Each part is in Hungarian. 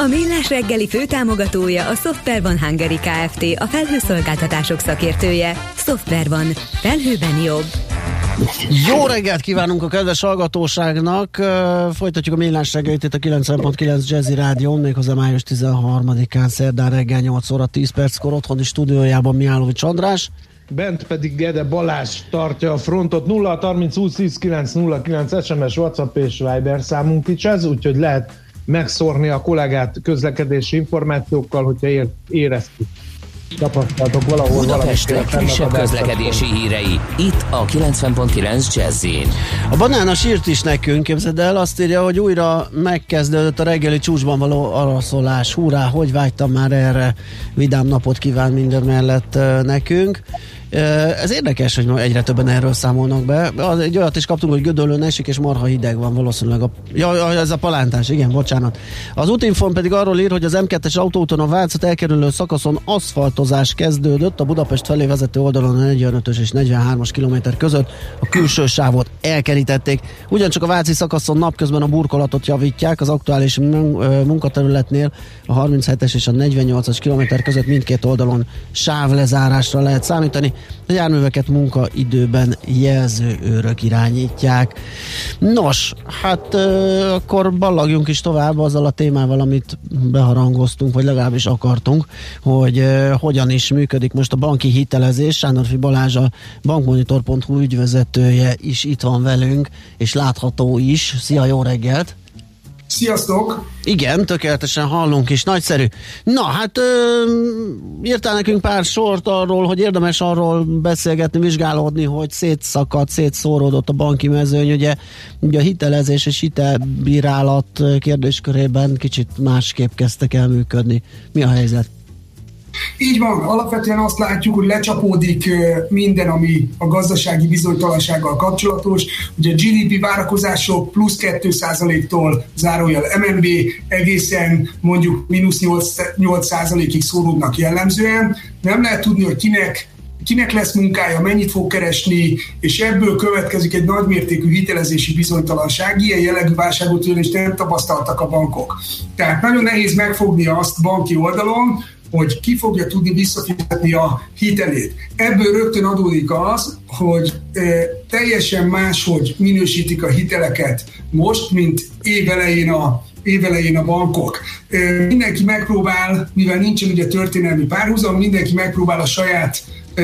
A Millás reggeli főtámogatója a Software van Hungary Kft. A felhőszolgáltatások szakértője. Software van. Felhőben jobb. Jó reggelt kívánunk a kedves hallgatóságnak! Folytatjuk a Millás reggelit itt a 90.9 Jazzy Rádión, méghozzá május 13-án szerdán reggel 8 óra 10 perckor otthoni stúdiójában Miálovics András. Bent pedig Gede Balázs tartja a frontot 0 30 20 9 09 SMS, WhatsApp és Viber számunk is ez, úgyhogy lehet megszórni a kollégát közlekedési információkkal, hogyha ér, éreztük tapasztalatok valahol Budapest legfrissebb közlekedési hírei, itt a 90.9 jazz A banános írt is nekünk, képzeld el, azt írja, hogy újra megkezdődött a reggeli csúcsban való araszolás. Húrá, hogy vágytam már erre, vidám napot kíván minden mellett nekünk. Ez érdekes, hogy egyre többen erről számolnak be. Egy olyat is kaptunk, hogy Gödöllőn esik, és marha hideg van valószínűleg. A, ja, ez a palántás, igen, bocsánat. Az útinform pedig arról ír, hogy az M2-es autóúton a Vácot elkerülő szakaszon aszfaltozás kezdődött, a Budapest felé vezető oldalon a 45-ös és 43-as kilométer között a külső sávot elkerítették. Ugyancsak a Váci szakaszon napközben a burkolatot javítják, az aktuális munkaterületnél a 37-es és a 48-as kilométer között mindkét oldalon sávlezárásra lehet számítani. A járműveket munkaidőben jelzőőrök irányítják. Nos, hát akkor ballagjunk is tovább azzal a témával, amit beharangoztunk, vagy legalábbis akartunk, hogy hogyan is működik most a banki hitelezés. Sándorfi Balázs a bankmonitor.hu ügyvezetője is itt van velünk, és látható is. Szia, jó reggelt! Sziasztok! Igen, tökéletesen hallunk is, nagyszerű. Na, hát ö, írtál nekünk pár sort arról, hogy érdemes arról beszélgetni, vizsgálódni, hogy szétszakadt, szétszóródott a banki mezőny, ugye, ugye a hitelezés és hitelbírálat kérdéskörében kicsit másképp kezdtek el működni. Mi a helyzet? Így van, alapvetően azt látjuk, hogy lecsapódik minden, ami a gazdasági bizonytalansággal kapcsolatos. Ugye a GDP várakozások plusz 2%-tól zárójel MNB egészen mondjuk mínusz 8%-ig szóródnak jellemzően. Nem lehet tudni, hogy kinek kinek lesz munkája, mennyit fog keresni, és ebből következik egy nagymértékű hitelezési bizonytalanság. Ilyen jellegű válságot is nem tapasztaltak a bankok. Tehát nagyon nehéz megfogni azt banki oldalon, hogy ki fogja tudni visszafizetni a hitelét. Ebből rögtön adódik az, hogy e, teljesen máshogy minősítik a hiteleket most, mint évelején a évelején a bankok. E, mindenki megpróbál, mivel nincsen ugye történelmi párhuzam, mindenki megpróbál a saját e,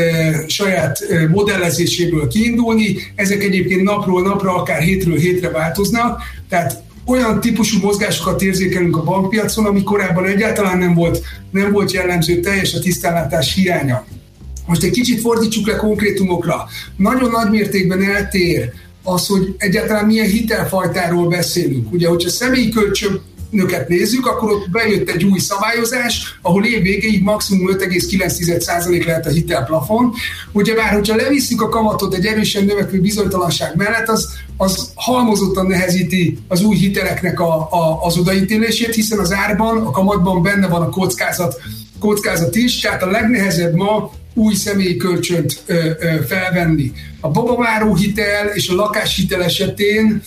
saját modellezéséből kiindulni. Ezek egyébként napról napra, akár hétről hétre változnak, tehát olyan típusú mozgásokat érzékelünk a bankpiacon, ami korábban egyáltalán nem volt, nem volt jellemző teljes a tisztánlátás hiánya. Most egy kicsit fordítsuk le konkrétumokra. Nagyon nagy mértékben eltér az, hogy egyáltalán milyen hitelfajtáról beszélünk. Ugye, hogyha személyi kölcsön nöket nézzük, akkor ott bejött egy új szabályozás, ahol év végéig maximum 5,9% lehet a hitelplafon. Ugyebár, hogyha levisszük a kamatot egy erősen növekvő bizonytalanság mellett, az, az halmozottan nehezíti az új hiteleknek a, a, az odaítélését, hiszen az árban, a kamatban benne van a kockázat, kockázat is, tehát a legnehezebb ma új személyi kölcsönt ö, ö, felvenni. A babaváró hitel és a lakáshitel esetén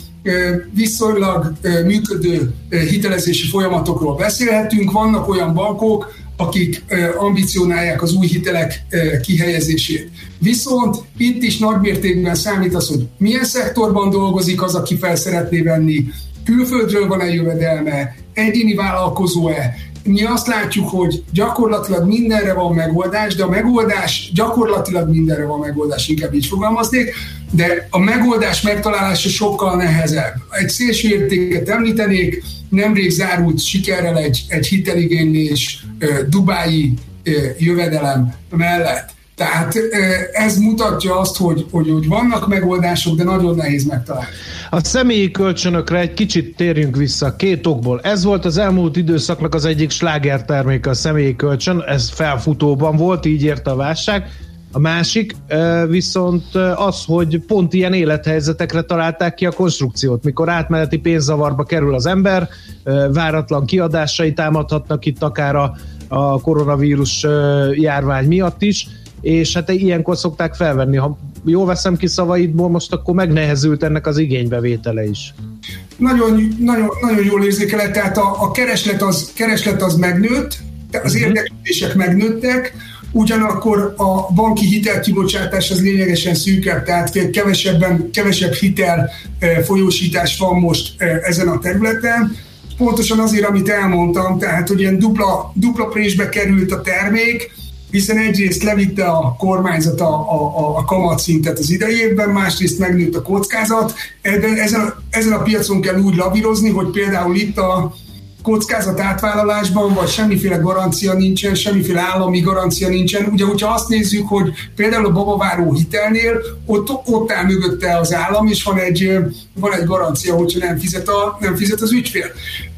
viszonylag működő hitelezési folyamatokról beszélhetünk. Vannak olyan bankok, akik ambicionálják az új hitelek kihelyezését. Viszont itt is nagymértékben számít az, hogy milyen szektorban dolgozik az, aki fel szeretné venni, külföldről van-e jövedelme, egyéni vállalkozó-e, mi azt látjuk, hogy gyakorlatilag mindenre van megoldás, de a megoldás gyakorlatilag mindenre van megoldás, inkább így fogalmaznék, de a megoldás megtalálása sokkal nehezebb. Egy szélső értéket említenék, nemrég zárult sikerrel egy, egy hiteligénylés dubái jövedelem mellett. Tehát ez mutatja azt, hogy, hogy, hogy vannak megoldások, de nagyon nehéz megtalálni. A személyi kölcsönökre egy kicsit térjünk vissza két okból. Ez volt az elmúlt időszaknak az egyik slágerterméke a személyi kölcsön, ez felfutóban volt, így érte a válság. A másik viszont az, hogy pont ilyen élethelyzetekre találták ki a konstrukciót, mikor átmeneti pénzzavarba kerül az ember, váratlan kiadásai támadhatnak itt akár a, a koronavírus járvány miatt is, és hát ilyenkor szokták felvenni. Ha jól veszem ki szavaidból, most akkor megnehezült ennek az igénybevétele is. Nagyon, nagyon, nagyon jól érzékelett, tehát a, a kereslet, az, kereslet az megnőtt, az uh-huh. érdeklődések megnőttek, ugyanakkor a banki hitelkibocsátás az lényegesen szűkebb, tehát kevesebben, kevesebb hitel eh, folyósítás van most eh, ezen a területen. Pontosan azért, amit elmondtam, tehát hogy ilyen dupla, dupla présbe került a termék, hiszen egyrészt levitte a kormányzat a, a, a kamatszintet az idei évben, másrészt megnőtt a kockázat. Ezen ezen a piacon kell úgy lavírozni, hogy például itt a, kockázat átvállalásban, vagy semmiféle garancia nincsen, semmiféle állami garancia nincsen. Ugye, hogyha azt nézzük, hogy például a babaváró hitelnél, ott, ott áll mögötte az állam, és van egy, van egy garancia, hogyha nem fizet, a, nem fizet az ügyfél.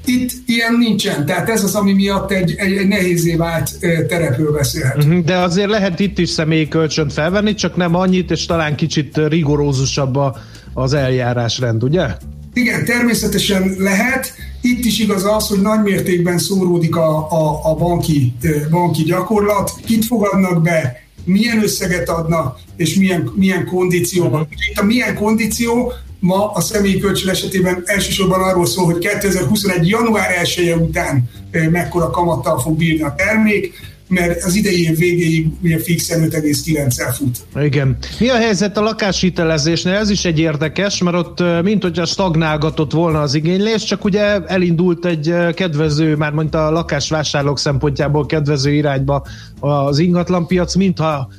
Itt ilyen nincsen, tehát ez az, ami miatt egy, egy, egy nehézé vált terepről beszélhet. Mhm, de azért lehet itt is személyi kölcsönt felvenni, csak nem annyit, és talán kicsit rigorózusabb a, az eljárásrend, ugye? Igen, természetesen lehet. Itt is igaz az, hogy nagy mértékben szóródik a, a, a banki, banki gyakorlat. Kit fogadnak be, milyen összeget adnak, és milyen, milyen kondícióban. Uh-huh. Itt a milyen kondíció ma a személyi kölcsön esetében elsősorban arról szól, hogy 2021. január 1 -e után mekkora kamattal fog bírni a termék, mert az idei év végéig ugye fixen 5,9-el fut. Igen. Mi a helyzet a lakáshitelezésnél? Ez is egy érdekes, mert ott mint hogyha stagnálgatott volna az igénylés, csak ugye elindult egy kedvező, már mondta a lakásvásárlók szempontjából kedvező irányba az ingatlanpiac, mintha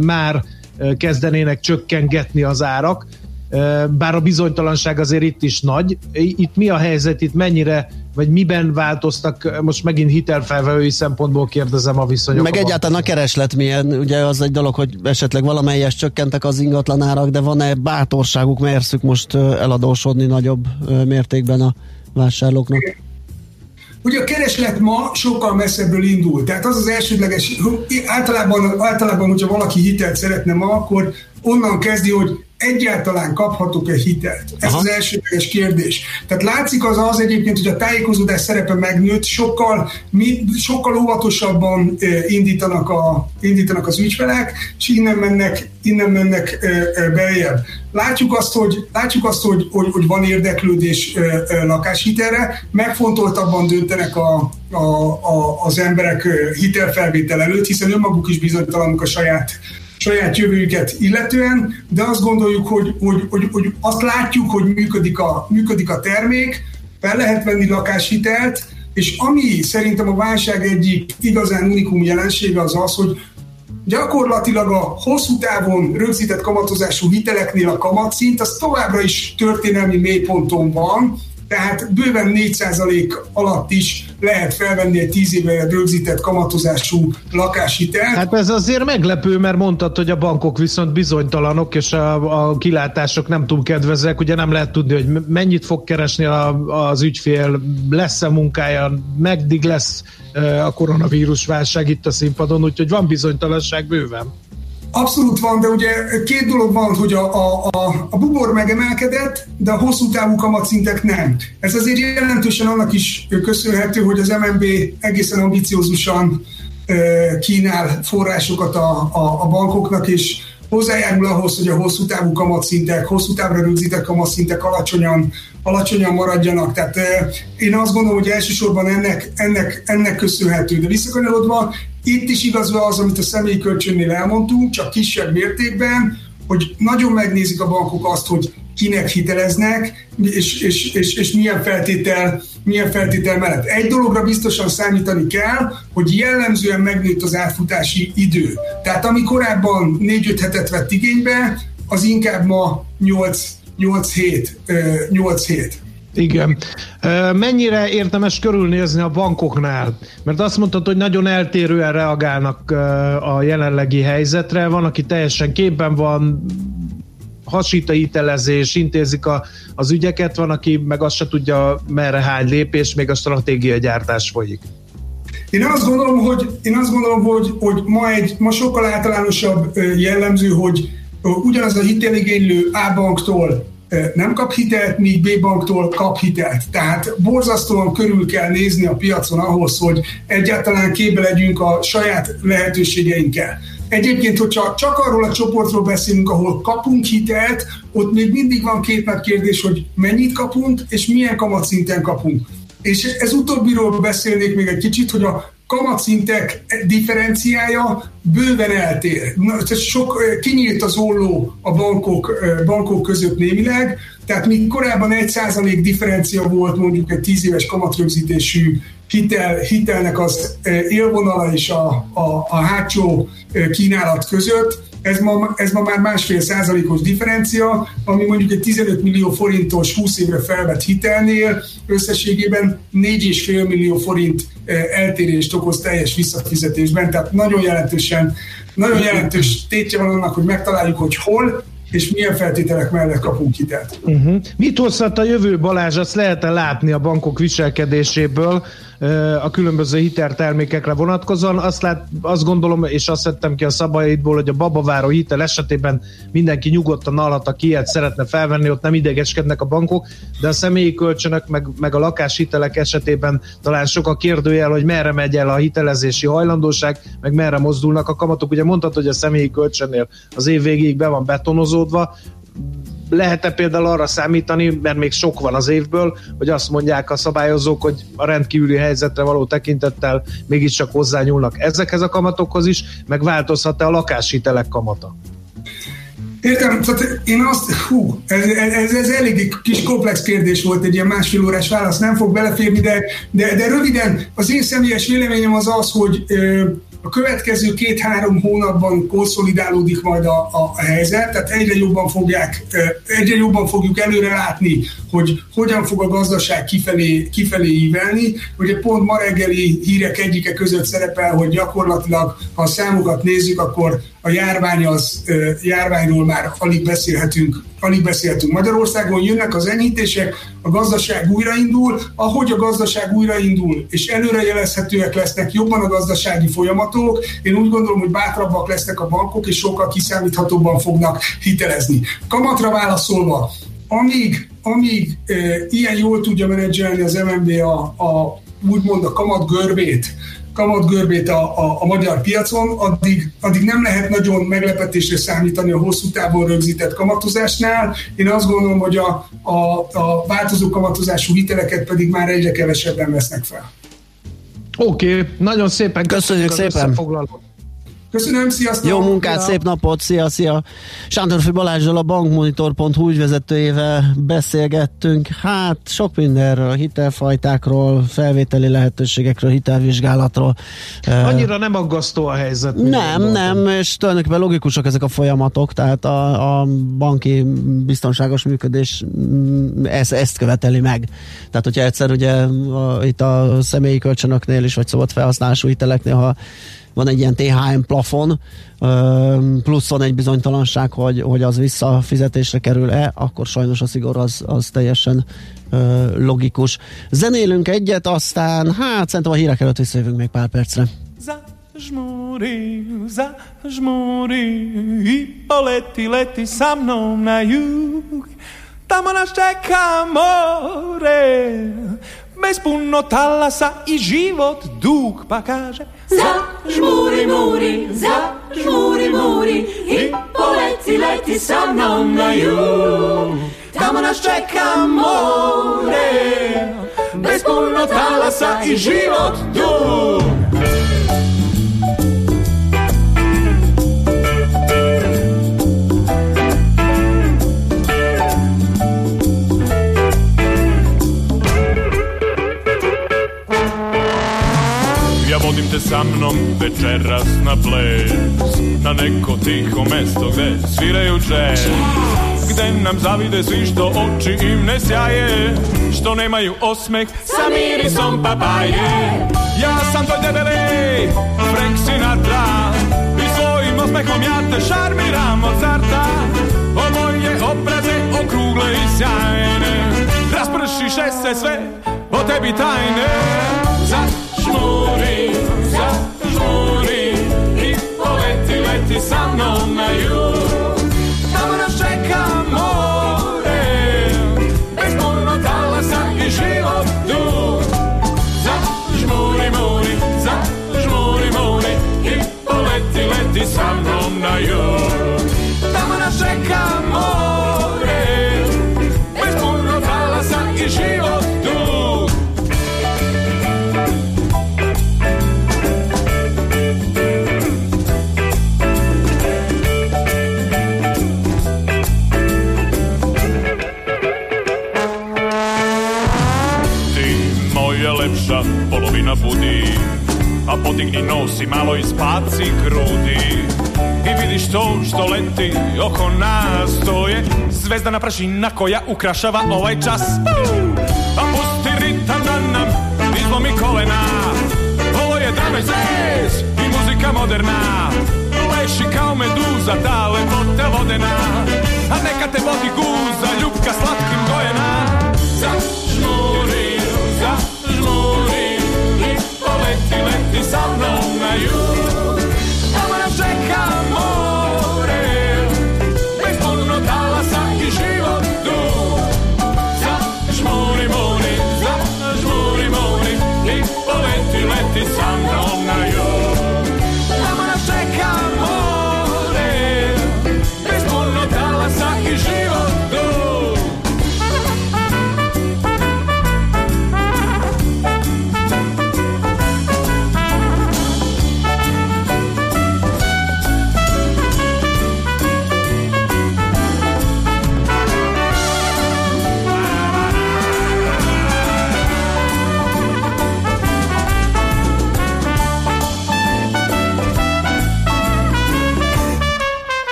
már kezdenének csökkengetni az árak bár a bizonytalanság azért itt is nagy. Itt mi a helyzet, itt mennyire, vagy miben változtak, most megint hitelfelvevői szempontból kérdezem a viszonyokat. Meg egyáltalán a kereslet milyen, ugye az egy dolog, hogy esetleg valamelyes csökkentek az ingatlan árak, de van-e bátorságuk, merszük most eladósodni nagyobb mértékben a vásárlóknak? Ugye a kereslet ma sokkal messzebből indul. Tehát az az elsődleges, általában, általában hogyha valaki hitelt szeretne ma, akkor onnan kezdi, hogy egyáltalán kaphatok-e hitelt? Ez Aha. az elsődleges kérdés. Tehát látszik az az egyébként, hogy a tájékozódás szerepe megnőtt, sokkal, mi, sokkal óvatosabban indítanak, a, indítanak az ügyfelek, és innen mennek, innen mennek beljebb. Látjuk azt, hogy, látjuk azt, hogy, hogy, hogy van érdeklődés lakáshitelre, megfontoltabban döntenek a, a, a, az emberek hitelfelvétel előtt, hiszen önmaguk is bizonytalanok a saját saját jövőjüket illetően, de azt gondoljuk, hogy, hogy, hogy, hogy azt látjuk, hogy működik a, működik a termék, fel lehet venni lakáshitelt, és ami szerintem a válság egyik igazán unikum jelensége az az, hogy gyakorlatilag a hosszú távon rögzített kamatozású hiteleknél a kamatszint az továbbra is történelmi mélyponton van, tehát bőven 4% alatt is lehet felvenni egy 10 éve rögzített kamatozású lakáshitelt. Hát ez azért meglepő, mert mondtad, hogy a bankok viszont bizonytalanok, és a, a kilátások nem túl kedvezek, ugye nem lehet tudni, hogy mennyit fog keresni a, az ügyfél, lesz-e munkája, meddig lesz a koronavírus válság itt a színpadon, úgyhogy van bizonytalanság bőven. Abszolút van, de ugye két dolog van, hogy a, a, a, a bubor megemelkedett, de a hosszú távú kamatszintek nem. Ez azért jelentősen annak is köszönhető, hogy az MNB egészen ambiciózusan kínál forrásokat a, a, a bankoknak, és hozzájárul ahhoz, hogy a hosszú távú kamatszintek, hosszú távra rögzített kamatszintek alacsonyan, alacsonyan maradjanak. Tehát én azt gondolom, hogy elsősorban ennek, ennek, ennek köszönhető. De visszakanyarodva, itt is igaz az, amit a személyi kölcsönnél elmondtunk, csak kisebb mértékben, hogy nagyon megnézik a bankok azt, hogy kinek hiteleznek, és, és, és, és milyen, feltétel, milyen feltétel mellett. Egy dologra biztosan számítani kell, hogy jellemzően megnőtt az átfutási idő. Tehát ami korábban 4-5 hetet vett igénybe, az inkább ma 8, 8 hét. 8 hét. Igen. Mennyire érdemes körülnézni a bankoknál? Mert azt mondtad, hogy nagyon eltérően reagálnak a jelenlegi helyzetre. Van, aki teljesen képben van, hasít a hitelezés, intézik a, az ügyeket, van, aki meg azt se tudja, merre hány lépés, még a stratégia gyártás folyik. Én azt gondolom, hogy, én azt gondolom, hogy, hogy ma, egy, ma sokkal általánosabb jellemző, hogy ugyanaz a hiteligénylő A banktól nem kap hitelt, míg B banktól kap hitelt. Tehát borzasztóan körül kell nézni a piacon ahhoz, hogy egyáltalán képbe legyünk a saját lehetőségeinkkel. Egyébként, hogyha csak arról a csoportról beszélünk, ahol kapunk hitelt, ott még mindig van két kérdés, hogy mennyit kapunk, és milyen kamatszinten kapunk. És ez utóbbiról beszélnék még egy kicsit, hogy a kamatszintek differenciája bőven eltér. Sok, kinyílt az olló a bankok, bankok között némileg, tehát míg korábban egy százalék differencia volt mondjuk egy tíz éves kamatrögzítésű hitel, hitelnek az élvonala és a, a, a hátsó kínálat között, ez ma, ez ma már másfél százalékos differencia, ami mondjuk egy 15 millió forintos 20 évre felvett hitelnél összességében 4,5 millió forint eltérést okoz teljes visszafizetésben, tehát nagyon jelentősen, nagyon jelentős tétje van annak, hogy megtaláljuk, hogy hol, és milyen feltételek mellett kapunk hitelt. Uh-huh. Mit hozhat a jövő Balázs, azt lehet-e látni a bankok viselkedéséből a különböző hiteltermékekre vonatkozóan? Azt, lát, azt gondolom, és azt vettem ki a szabályaidból, hogy a babaváró hitel esetében mindenki nyugodtan alhat, aki ilyet szeretne felvenni, ott nem idegeskednek a bankok, de a személyi kölcsönök, meg, meg a lakáshitelek esetében talán sok a kérdőjel, hogy merre megy el a hitelezési hajlandóság, meg merre mozdulnak a kamatok. Ugye mondtad, hogy a személyi kölcsönnél az év végéig be van betonozódva, lehet-e például arra számítani, mert még sok van az évből, hogy azt mondják a szabályozók, hogy a rendkívüli helyzetre való tekintettel mégiscsak hozzányúlnak ezekhez a kamatokhoz is, meg változhat-e a lakáshitelek kamata? Értem, tehát én azt, hú, ez, ez, ez elég kis komplex kérdés volt, egy ilyen másfél órás válasz, nem fog beleférni, de, de, de röviden az én személyes véleményem az az, hogy ö, a következő két-három hónapban konszolidálódik majd a, a helyzet, tehát egyre jobban, fogják, egyre jobban fogjuk előre látni, hogy hogyan fog a gazdaság kifelé, kifelé ívelni. Ugye pont ma reggeli hírek egyike között szerepel, hogy gyakorlatilag, ha a számokat nézzük, akkor a járvány az, járványról már alig beszélhetünk, alig beszélhetünk. Magyarországon jönnek az enyhítések, a gazdaság újraindul, ahogy a gazdaság újraindul, és előrejelezhetőek lesznek jobban a gazdasági folyamatok, én úgy gondolom, hogy bátrabbak lesznek a bankok, és sokkal kiszámíthatóbban fognak hitelezni. Kamatra válaszolva, amíg, amíg e, ilyen jól tudja menedzselni az MNB a, a úgymond a kamat görbét, kamatgörbét a, a, a magyar piacon, addig, addig nem lehet nagyon meglepetésre számítani a hosszú távon rögzített kamatozásnál. Én azt gondolom, hogy a, a, a változó kamatozású hiteleket pedig már egyre kevesebben vesznek fel. Oké, okay, nagyon szépen köszönjük, köszönjük szépen. Köszönöm, sziasztok! Jó munkát, szép napot, szia, szia! Sándorfi Balázsral a bankmonitor.hu ügyvezetőjével beszélgettünk, hát sok mindenről, hitelfajtákról, felvételi lehetőségekről, hitelvizsgálatról. Annyira nem aggasztó a helyzet. Nem, nem, és tulajdonképpen logikusak ezek a folyamatok, tehát a, a banki biztonságos működés mm, ezt, ezt követeli meg. Tehát, hogyha egyszer ugye a, itt a személyi kölcsönöknél is, vagy szabad felhasználású hiteleknél, ha van egy ilyen THM plafon, plusz van egy bizonytalanság, hogy, hogy az visszafizetésre kerül-e, akkor sajnos a szigor az, az teljesen logikus. Zenélünk egyet, aztán hát szerintem a hírek előtt visszajövünk még pár percre. Zažmúri, zažmúri i poleti, leti sa mnou na jug. Tam nás čeká more, Bez puno talasa i život dug pa kaže Za žmuri muri, za žmuri muri I poleti leti sa mnom na jug Tamo nas čeka more. Bez puno talasa i život dug vodim te sa mnom večeras na ples. Na neko tiho mesto gde sviraju džez. Gde nam zavide svi što oči im ne sjaje. Što nemaju osmeh sa mirisom papaje. Ja sam tvoj debeli Frank Sinatra. I svojim osmehom ja te šarmiram od starta. O moje obraze okrugle i sjajne. Raspršiše se sve o tebi tajne. Zašmuri leti sa mnom na jug. Tamo nas čeka more. Bez puno talasa i život dug. Zažmuri, muri, zažmuri, muri. I poleti, leti sa mnom na jug lepša polovina budi A podigni nos i malo ispaci grudi. I vidiš to što leti oko nas To je zvezdana prašina koja ukrašava ovaj čas. A pusti ritam da nam izlomi kolena. Ovo je dame zez i muzika moderna. Leši kao meduza, ta lepota vodena. A neka te vodi guza, ljubka slatkim gojena mnom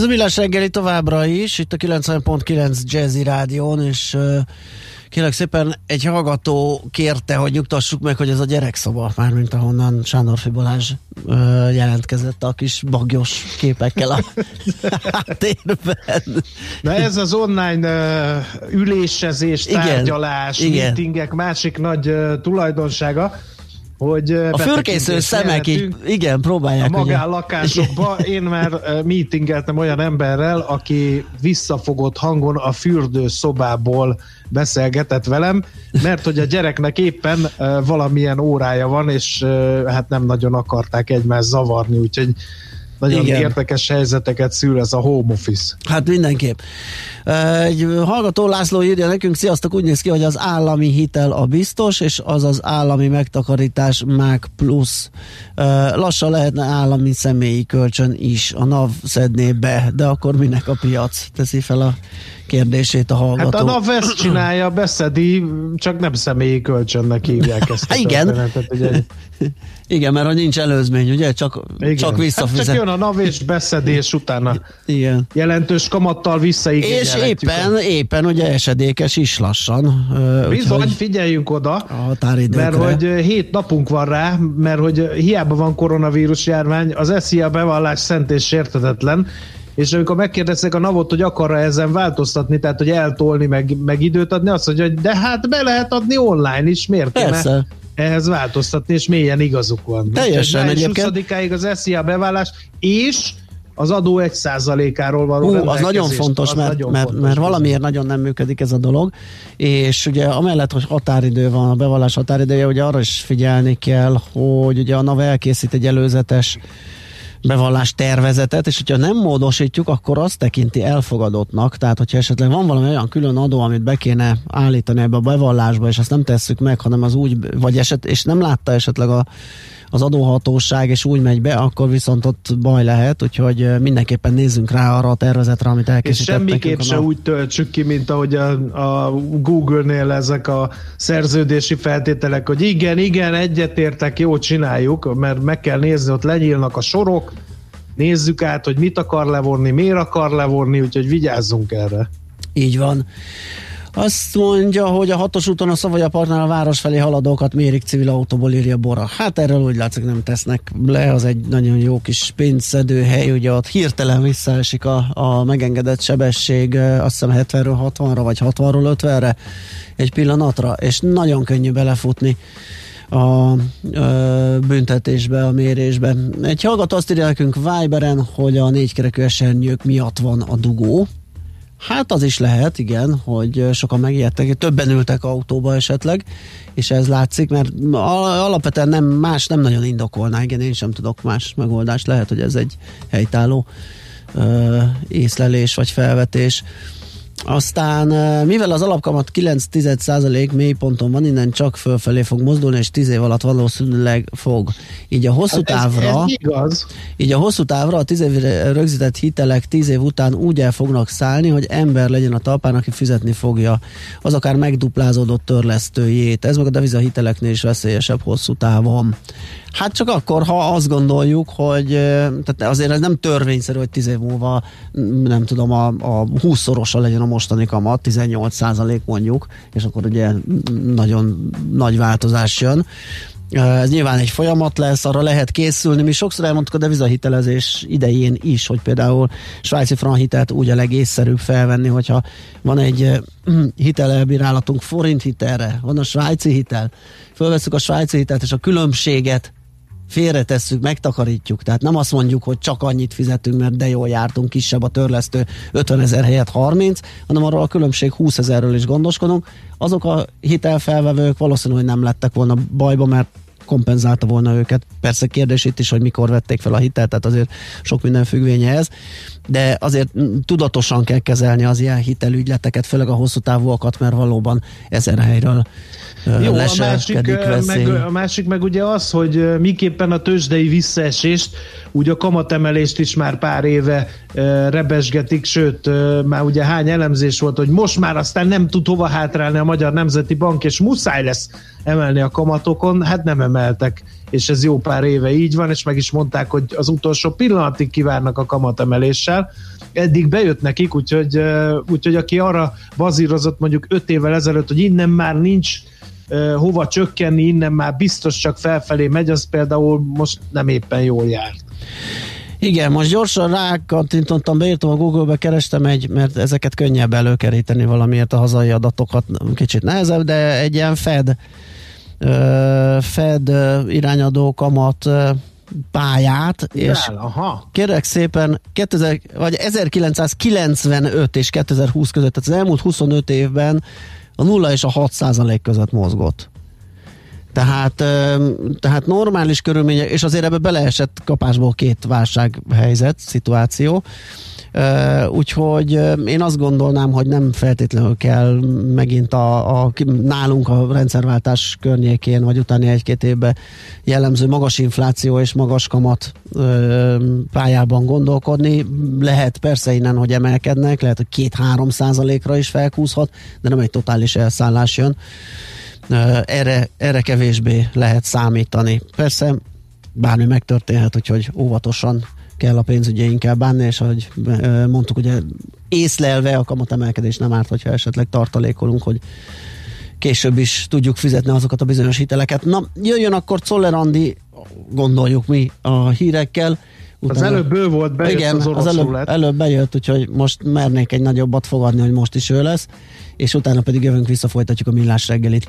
Ez a Millás reggeli továbbra is, itt a 90.9 Jazzy Rádión, és uh, kérlek szépen egy hallgató kérte, hogy nyugtassuk meg, hogy ez a gyerekszoba, mármint ahonnan Sándorfi Balázs uh, jelentkezett a kis bagyos képekkel a háttérben. Na ez az online uh, ülésezés, Igen, tárgyalás, igen. meetingek másik nagy uh, tulajdonsága, hogy A fürkésző szemek így, igen, a próbálják. ugye. magánlakásokba. Én már meetingeltem olyan emberrel, aki visszafogott hangon a fürdőszobából beszélgetett velem, mert hogy a gyereknek éppen valamilyen órája van, és hát nem nagyon akarták egymást zavarni, úgyhogy nagyon Igen. Érdekes helyzeteket szül ez a home office. Hát mindenképp. Egy hallgató László írja nekünk, sziasztok, úgy néz ki, hogy az állami hitel a biztos, és az az állami megtakarítás MÁG plusz. Lassan lehetne állami személyi kölcsön is, a NAV szedné be, de akkor minek a piac? Teszi fel a kérdését a hallgató. Hát a NAV ezt csinálja, beszedi, csak nem személyi kölcsönnek hívják ezt. a Há, igen. ugye. Igen, mert hogy nincs előzmény, ugye? Csak, Igen. csak Hát visszafizet. csak jön a NAV és beszedés utána Igen. jelentős kamattal És visszaigényelhetjük. éppen, éppen ugye esedékes is lassan. Bizony, úgyhogy figyeljünk oda, a határidőkre. mert hogy hét napunk van rá, mert hogy hiába van koronavírus járvány, az SZIA bevallás szent és sértetetlen, és amikor megkérdezzek a navot, hogy akar ezen változtatni, tehát hogy eltolni, meg, meg időt adni, azt mondja, hogy de hát be lehet adni online is, miért Persze. ehhez változtatni, és mélyen igazuk van. Teljesen Május egyébként. 20-áig az SZIA bevallás, és az adó egy százalékáról való Hú, az nagyon fontos, Az mert, nagyon mert, fontos, mert valamiért nagyon nem működik ez a dolog, és ugye amellett, hogy határidő van, a bevallás határidője, ugye arra is figyelni kell, hogy ugye a NAV elkészít egy előzetes bevallás tervezetet, és hogyha nem módosítjuk, akkor azt tekinti elfogadottnak, tehát hogyha esetleg van valami olyan külön adó, amit be kéne állítani ebbe a bevallásba, és azt nem tesszük meg, hanem az úgy, vagy eset, és nem látta esetleg a, az adóhatóság, és úgy megy be, akkor viszont ott baj lehet, úgyhogy mindenképpen nézzünk rá arra a tervezetre, amit elkészítettek. És semmiképp se úgy töltsük ki, mint ahogy a, a Google-nél ezek a szerződési feltételek, hogy igen, igen, egyetértek, jó, csináljuk, mert meg kell nézni, ott lenyílnak a sorok, nézzük át, hogy mit akar levonni, miért akar levonni, úgyhogy vigyázzunk erre. Így van. Azt mondja, hogy a hatos úton a Szavaja partnál a város felé haladókat mérik civil autóból írja Bora. Hát erről úgy látszik nem tesznek le, az egy nagyon jó kis pénzszedő hely, ugye ott hirtelen visszaesik a, a megengedett sebesség, azt hiszem 70-ről 60-ra, vagy 60-ról 50-re egy pillanatra, és nagyon könnyű belefutni a ö, büntetésbe, a mérésbe. Egy hallgató azt írja nekünk Viberen, hogy a négykerekű esernyők miatt van a dugó. Hát az is lehet, igen, hogy sokan megijedtek, többen ültek autóba esetleg, és ez látszik, mert alapvetően nem más nem nagyon indokolná, igen, én sem tudok más megoldást, lehet, hogy ez egy helytálló ö, észlelés vagy felvetés. Aztán, mivel az alapkamat 9 mélyponton van, innen csak fölfelé fog mozdulni, és 10 év alatt valószínűleg fog. Így a hosszú hát távra, ez, ez igaz. így a hosszú távra a 10 év rögzített hitelek 10 év után úgy el fognak szállni, hogy ember legyen a talpán, aki fizetni fogja az akár megduplázódott törlesztőjét. Ez meg a deviza hiteleknél is veszélyesebb hosszú távon. Hát csak akkor, ha azt gondoljuk, hogy tehát azért ez nem törvényszerű, hogy 10 év múlva nem tudom, a, a 20-szorosa legyen a mostani kamat, 18 százalék mondjuk, és akkor ugye nagyon nagy változás jön. Ez nyilván egy folyamat lesz, arra lehet készülni. Mi sokszor elmondtuk a devizahitelezés idején is, hogy például svájci franhitelt úgy a legészszerűbb felvenni, hogyha van egy hitelelbírálatunk forint hitelre, van a svájci hitel, fölveszük a svájci hitelt, és a különbséget félretesszük, megtakarítjuk. Tehát nem azt mondjuk, hogy csak annyit fizetünk, mert de jól jártunk, kisebb a törlesztő 50 ezer helyett 30, hanem arról a különbség 20 ezerről is gondoskodunk. Azok a hitelfelvevők valószínűleg nem lettek volna bajba, mert kompenzálta volna őket. Persze kérdés itt is, hogy mikor vették fel a hitelt, tehát azért sok minden függvénye ez, de azért tudatosan kell kezelni az ilyen hitelügyleteket, főleg a hosszú távúakat, mert valóban ezer helyről jó, a másik, meg, a másik meg ugye az, hogy miképpen a tőzsdei visszaesést, úgy a kamatemelést is már pár éve rebesgetik, sőt, már ugye hány elemzés volt, hogy most már aztán nem tud hova hátrálni a Magyar Nemzeti Bank, és muszáj lesz emelni a kamatokon, hát nem emeltek, és ez jó pár éve így van, és meg is mondták, hogy az utolsó pillanatig kivárnak a kamatemeléssel. Eddig bejött nekik, úgyhogy, úgyhogy aki arra bazírozott mondjuk öt évvel ezelőtt, hogy innen már nincs hova csökkenni, innen már biztos csak felfelé megy, az például most nem éppen jól járt. Igen, most gyorsan rákattintottam, beírtam a Google-be, kerestem egy, mert ezeket könnyebb előkeríteni valamiért a hazai adatokat, kicsit nehezebb, de egy ilyen Fed Fed irányadó kamat pályát, és aha. kérek szépen 2000, vagy 1995 és 2020 között, tehát az elmúlt 25 évben a 0 és a 6 százalék között mozgott. Tehát, tehát normális körülmények, és azért ebbe beleesett kapásból két válsághelyzet, szituáció, úgyhogy én azt gondolnám, hogy nem feltétlenül kell megint a, a nálunk a rendszerváltás környékén, vagy utáni egy-két évben jellemző magas infláció és magas kamat pályában gondolkodni. Lehet persze innen, hogy emelkednek, lehet, hogy két-három százalékra is felkúszhat, de nem egy totális elszállás jön. Erre, erre kevésbé lehet számítani. Persze bármi megtörténhet, úgyhogy óvatosan kell a pénzügyeinkkel bánni, és ahogy mondtuk, ugye észlelve a kamatemelkedés nem árt, hogyha esetleg tartalékolunk, hogy később is tudjuk fizetni azokat a bizonyos hiteleket. Na, jöjjön akkor Czoller Andi, gondoljuk mi a hírekkel. Utána, az előbb bő volt, bejött igen, az, az előbb, lett. előbb bejött, úgyhogy most mernék egy nagyobbat fogadni, hogy most is ő lesz, és utána pedig jövünk vissza, folytatjuk a millás reggelit.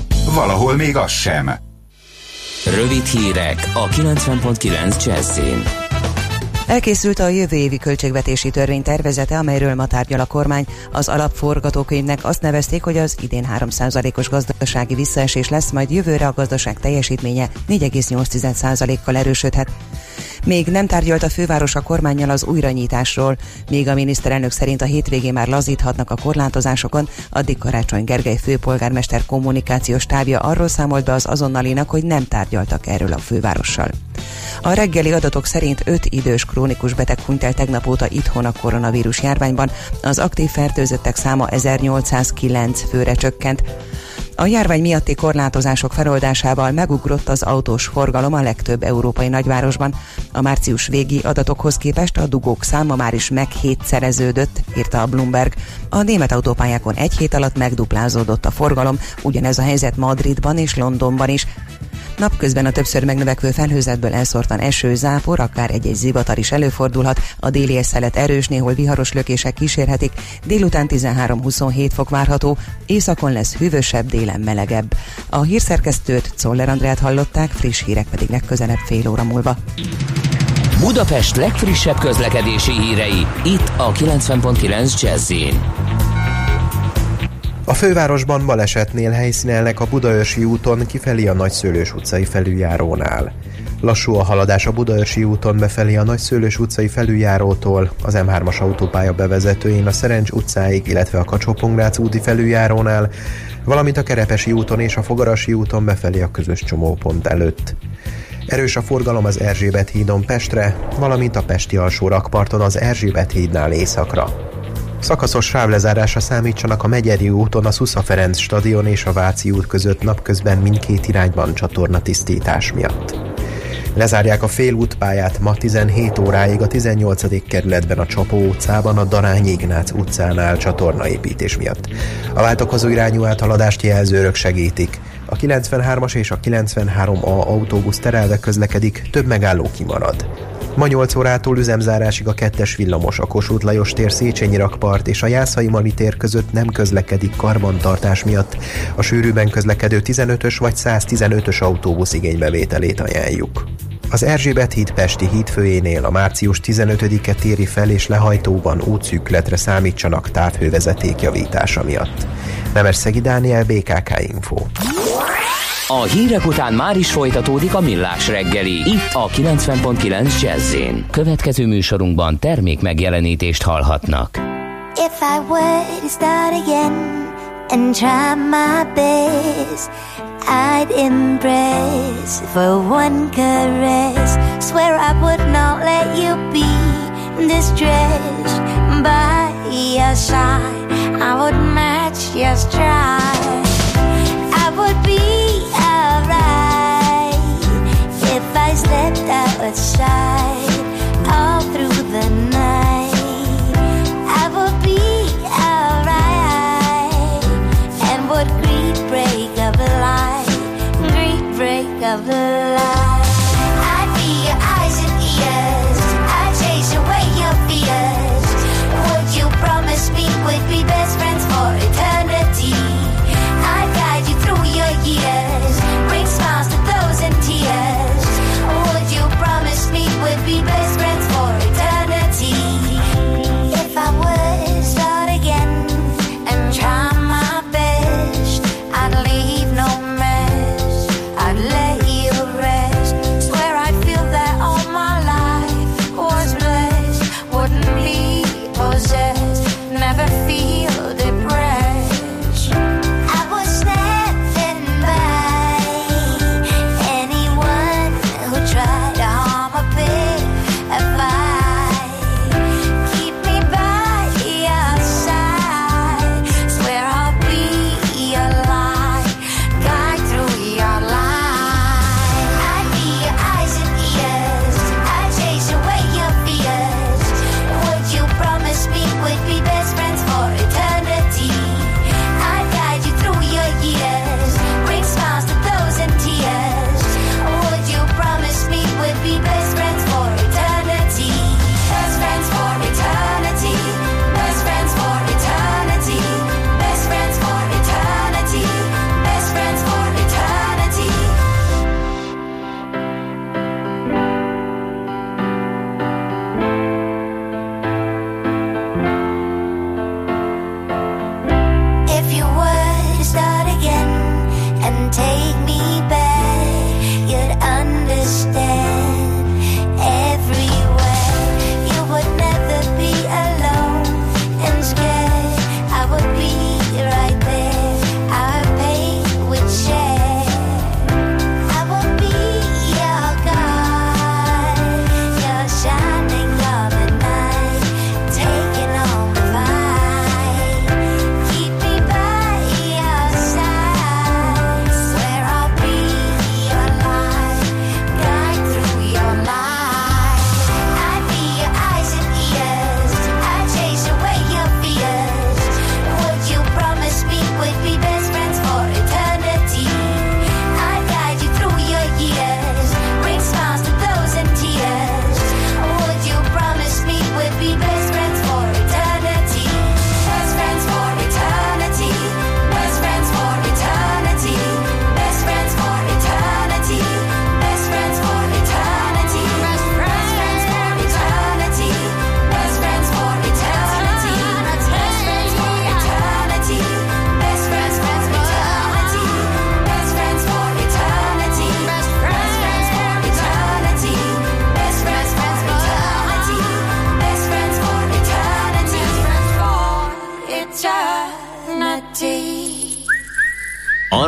Valahol még az sem. Rövid hírek a 90.9 Jazzin. Elkészült a jövő évi költségvetési törvény tervezete, amelyről ma tárgyal a kormány. Az alapforgatókönyvnek azt nevezték, hogy az idén 3%-os gazdasági visszaesés lesz, majd jövőre a gazdaság teljesítménye 4,8%-kal erősödhet. Még nem tárgyalt a főváros a kormányjal az újranyításról, még a miniszterelnök szerint a hétvégén már lazíthatnak a korlátozásokon, addig Karácsony Gergely főpolgármester kommunikációs tábja arról számolt be az azonnalinak, hogy nem tárgyaltak erről a fővárossal. A reggeli adatok szerint 5 idős krónikus beteg hunyt el tegnap óta itthon a koronavírus járványban, az aktív fertőzöttek száma 1809 főre csökkent. A járvány miatti korlátozások feloldásával megugrott az autós forgalom a legtöbb európai nagyvárosban. A március végi adatokhoz képest a dugók száma már is meghétszereződött, írta a Bloomberg. A német autópályákon egy hét alatt megduplázódott a forgalom, ugyanez a helyzet Madridban és Londonban is. Napközben a többször megnövekvő felhőzetből elszórtan eső, zápor, akár egy-egy zivatar is előfordulhat, a déli szelet erős, néhol viharos lökések kísérhetik, délután 13-27 fok várható, északon lesz hűvösebb, délen melegebb. A hírszerkesztőt Czoller Andrát hallották, friss hírek pedig legközelebb fél óra múlva. Budapest legfrissebb közlekedési hírei, itt a 90.9 jazz a fővárosban balesetnél helyszínelnek a Budaörsi úton kifelé a Nagyszőlős utcai felüljárónál. Lassú a haladás a Budaörsi úton befelé a Nagyszőlős utcai felüljárótól, az M3-as autópálya bevezetőjén a Szerencs utcáig, illetve a kacsó úti felüljárónál, valamint a Kerepesi úton és a Fogarasi úton befelé a közös csomópont előtt. Erős a forgalom az Erzsébet hídon Pestre, valamint a Pesti alsó rakparton az Erzsébet hídnál északra. Szakaszos sávlezárásra számítsanak a Megyeri úton a Szusza Ferenc stadion és a Váci út között napközben mindkét irányban csatorna tisztítás miatt. Lezárják a félútpályát ma 17 óráig a 18. kerületben a Csapó utcában a Darányi Ignác utcánál csatornaépítés miatt. A váltakozó irányú áthaladást jelzőrök segítik. A 93-as és a 93A autóbusz terelve közlekedik, több megálló kimarad. Ma 8 órától üzemzárásig a kettes villamos a Kossuth Lajos tér Széchenyi rakpart és a Jászai Mani tér között nem közlekedik karbantartás miatt. A sűrűben közlekedő 15-ös vagy 115-ös autóbusz igénybevételét ajánljuk. Az Erzsébet híd Pesti hídfőjénél a március 15-e téri fel- és lehajtóban útszűkletre számítsanak távhővezeték javítása miatt. Nemes Szegi Dániel, BKK Info. A hírek után már is folytatódik a millás reggeli. Itt a 90.9 jazz Következő műsorunkban termék megjelenítést hallhatnak. If I were to start again and try my best I'd embrace for one caress Swear I would not let you be distressed by your side I would match your stride slept outside all through the night. I will be alright and would greet break of light, greet break of light.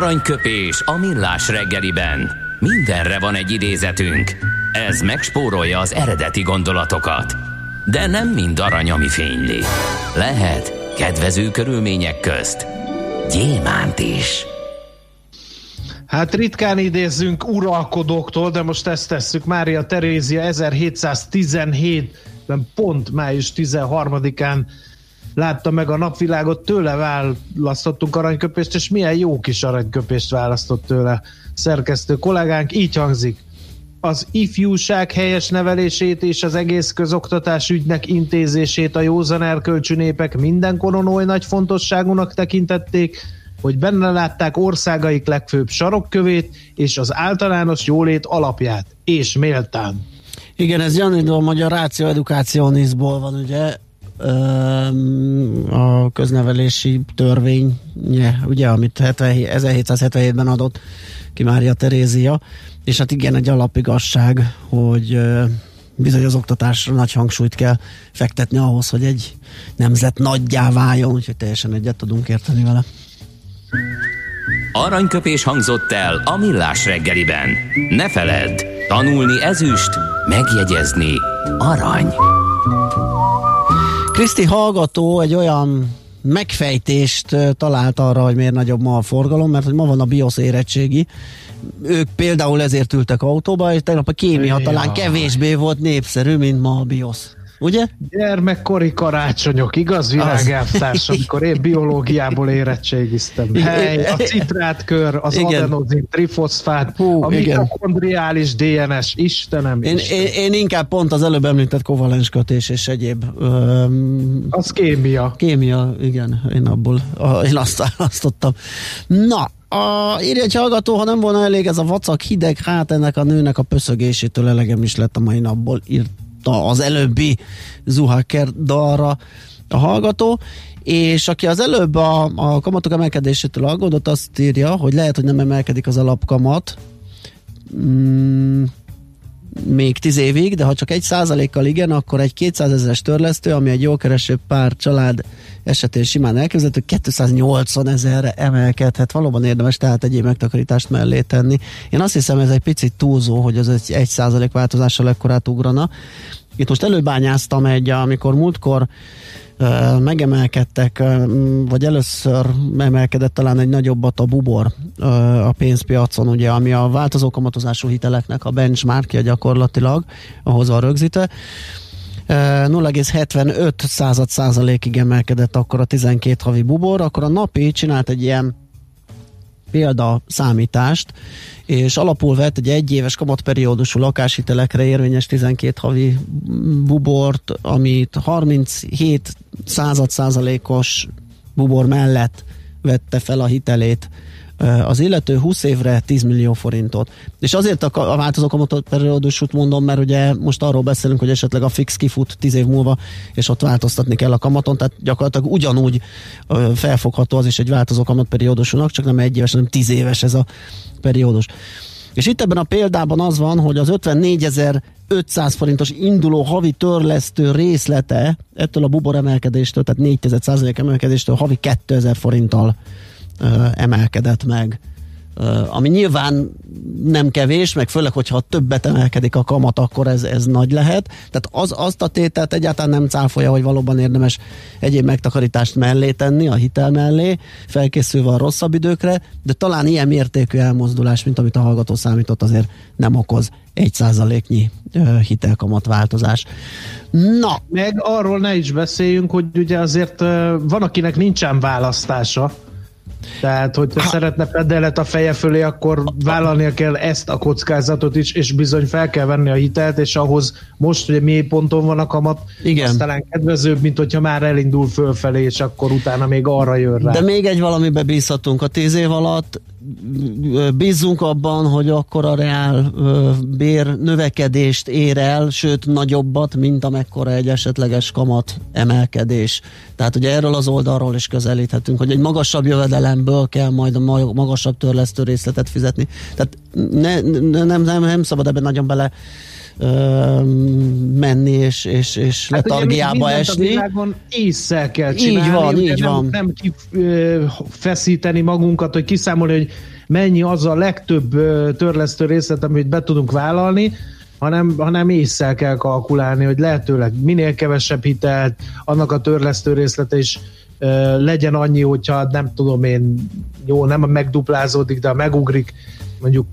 Aranyköpés a millás reggeliben. Mindenre van egy idézetünk. Ez megspórolja az eredeti gondolatokat. De nem mind arany, ami fényli. Lehet kedvező körülmények közt gyémánt is. Hát ritkán idézzünk uralkodóktól, de most ezt tesszük. Mária Terézia 1717-ben pont május 13-án látta meg a napvilágot, tőle választottunk aranyköpést, és milyen jó kis aranyköpést választott tőle szerkesztő kollégánk. Így hangzik. Az ifjúság helyes nevelését és az egész közoktatás ügynek intézését a józan erkölcsű népek mindenkoron oly nagy fontosságúnak tekintették, hogy benne látták országaik legfőbb sarokkövét és az általános jólét alapját, és méltán. Igen, ez Janindó magyar ráció edukációniszból van, ugye, a köznevelési törvénye, ugye, amit 1777-ben adott ki Mária Terézia, és hát igen, egy alapigasság, hogy bizony az oktatásra nagy hangsúlyt kell fektetni ahhoz, hogy egy nemzet nagyjá váljon, úgyhogy teljesen egyet tudunk érteni vele. Aranyköpés hangzott el a millás reggeliben. Ne feledd, tanulni ezüst, megjegyezni arany. Kriszti hallgató egy olyan megfejtést talált arra, hogy miért nagyobb ma a forgalom, mert hogy ma van a BIOS érettségi. Ők például ezért ültek autóba, és tegnap a kémia talán kevésbé volt népszerű, mint ma a BIOS ugye? Gyermekkori karácsonyok, igaz világelvtárs, amikor én biológiából érettségiztem. Hely, a citrátkör, az igen. adenozin, trifoszfát, Hú, a mitokondriális DNS, Istenem. Én, Istenem. én, én, inkább pont az előbb említett kovalens kötés és egyéb. Um, az kémia. Kémia, igen, én abból, én azt választottam. Na, a, írja egy hallgató, ha nem volna elég ez a vacak hideg, hát ennek a nőnek a pöszögésétől elegem is lett a mai napból, írt az előbbi Zuhaker dalra a hallgató, és aki az előbb a, a kamatok emelkedésétől aggódott, azt írja, hogy lehet, hogy nem emelkedik az alapkamat, mm, még 10 évig, de ha csak egy százalékkal igen, akkor egy 200 ezeres törlesztő, ami egy jól kereső pár család esetén simán elképzelhető, 280 ezerre emelkedhet. Valóban érdemes tehát egyéb megtakarítást mellé tenni. Én azt hiszem, ez egy picit túlzó, hogy az egy, egy százalék változással ekkorát ugrana. Itt most előbányáztam egy, amikor múltkor megemelkedtek, vagy először emelkedett talán egy nagyobbat a bubor a pénzpiacon, ugye, ami a változó kamatozású hiteleknek a benchmarkja gyakorlatilag, ahhoz van rögzítve. 0,75 század százalékig emelkedett akkor a 12 havi bubor, akkor a napi csinált egy ilyen példa számítást, és alapul vett egy egyéves kamatperiódusú lakáshitelekre érvényes 12 havi bubort, amit 37 század százalékos bubor mellett vette fel a hitelét az illető 20 évre 10 millió forintot. És azért a, a változó kamatperiódusút mondom, mert ugye most arról beszélünk, hogy esetleg a fix kifut 10 év múlva, és ott változtatni kell a kamaton, tehát gyakorlatilag ugyanúgy felfogható az is egy változó kamatperiódusúnak, csak nem egy éves, hanem 10 éves ez a periódus. És itt ebben a példában az van, hogy az 54.500 forintos induló havi törlesztő részlete ettől a bubor emelkedéstől, tehát 4% emelkedéstől havi 2000 forinttal emelkedett meg. Ami nyilván nem kevés, meg főleg, hogyha többet emelkedik a kamat, akkor ez, ez nagy lehet. Tehát az, azt a tételt egyáltalán nem cáfolja, hogy valóban érdemes egyéb megtakarítást mellé tenni, a hitel mellé, felkészülve a rosszabb időkre, de talán ilyen mértékű elmozdulás, mint amit a hallgató számított, azért nem okoz egy százaléknyi hitelkamat változás. Na! Meg arról ne is beszéljünk, hogy ugye azért van, akinek nincsen választása, tehát, hogyha ha. szeretne pedelet a feje fölé, akkor vállalnia kell ezt a kockázatot is, és bizony fel kell venni a hitelt, és ahhoz most ugye mély ponton van a kamat, Igen. az talán kedvezőbb, mint hogyha már elindul fölfelé, és akkor utána még arra jön rá. De még egy valamibe bízhatunk a tíz év alatt, bízzunk abban, hogy akkor a reál bér növekedést ér el, sőt nagyobbat, mint amekkora egy esetleges kamat emelkedés. Tehát ugye erről az oldalról is közelíthetünk, hogy egy magasabb jövedelemből kell majd a magasabb törlesztő részletet fizetni. Tehát ne, ne, nem, nem, nem szabad ebben nagyon bele menni és, és, és hát letargiába esni. A világon észre kell csinálni. Így van, így nem, van. Nem kifeszíteni magunkat, hogy kiszámolni, hogy mennyi az a legtöbb törlesztő részlet, amit be tudunk vállalni, hanem, hanem észre kell kalkulálni, hogy lehetőleg minél kevesebb hitelt, annak a törlesztő részlete is legyen annyi, hogyha nem tudom én, jó, nem megduplázódik, de megugrik mondjuk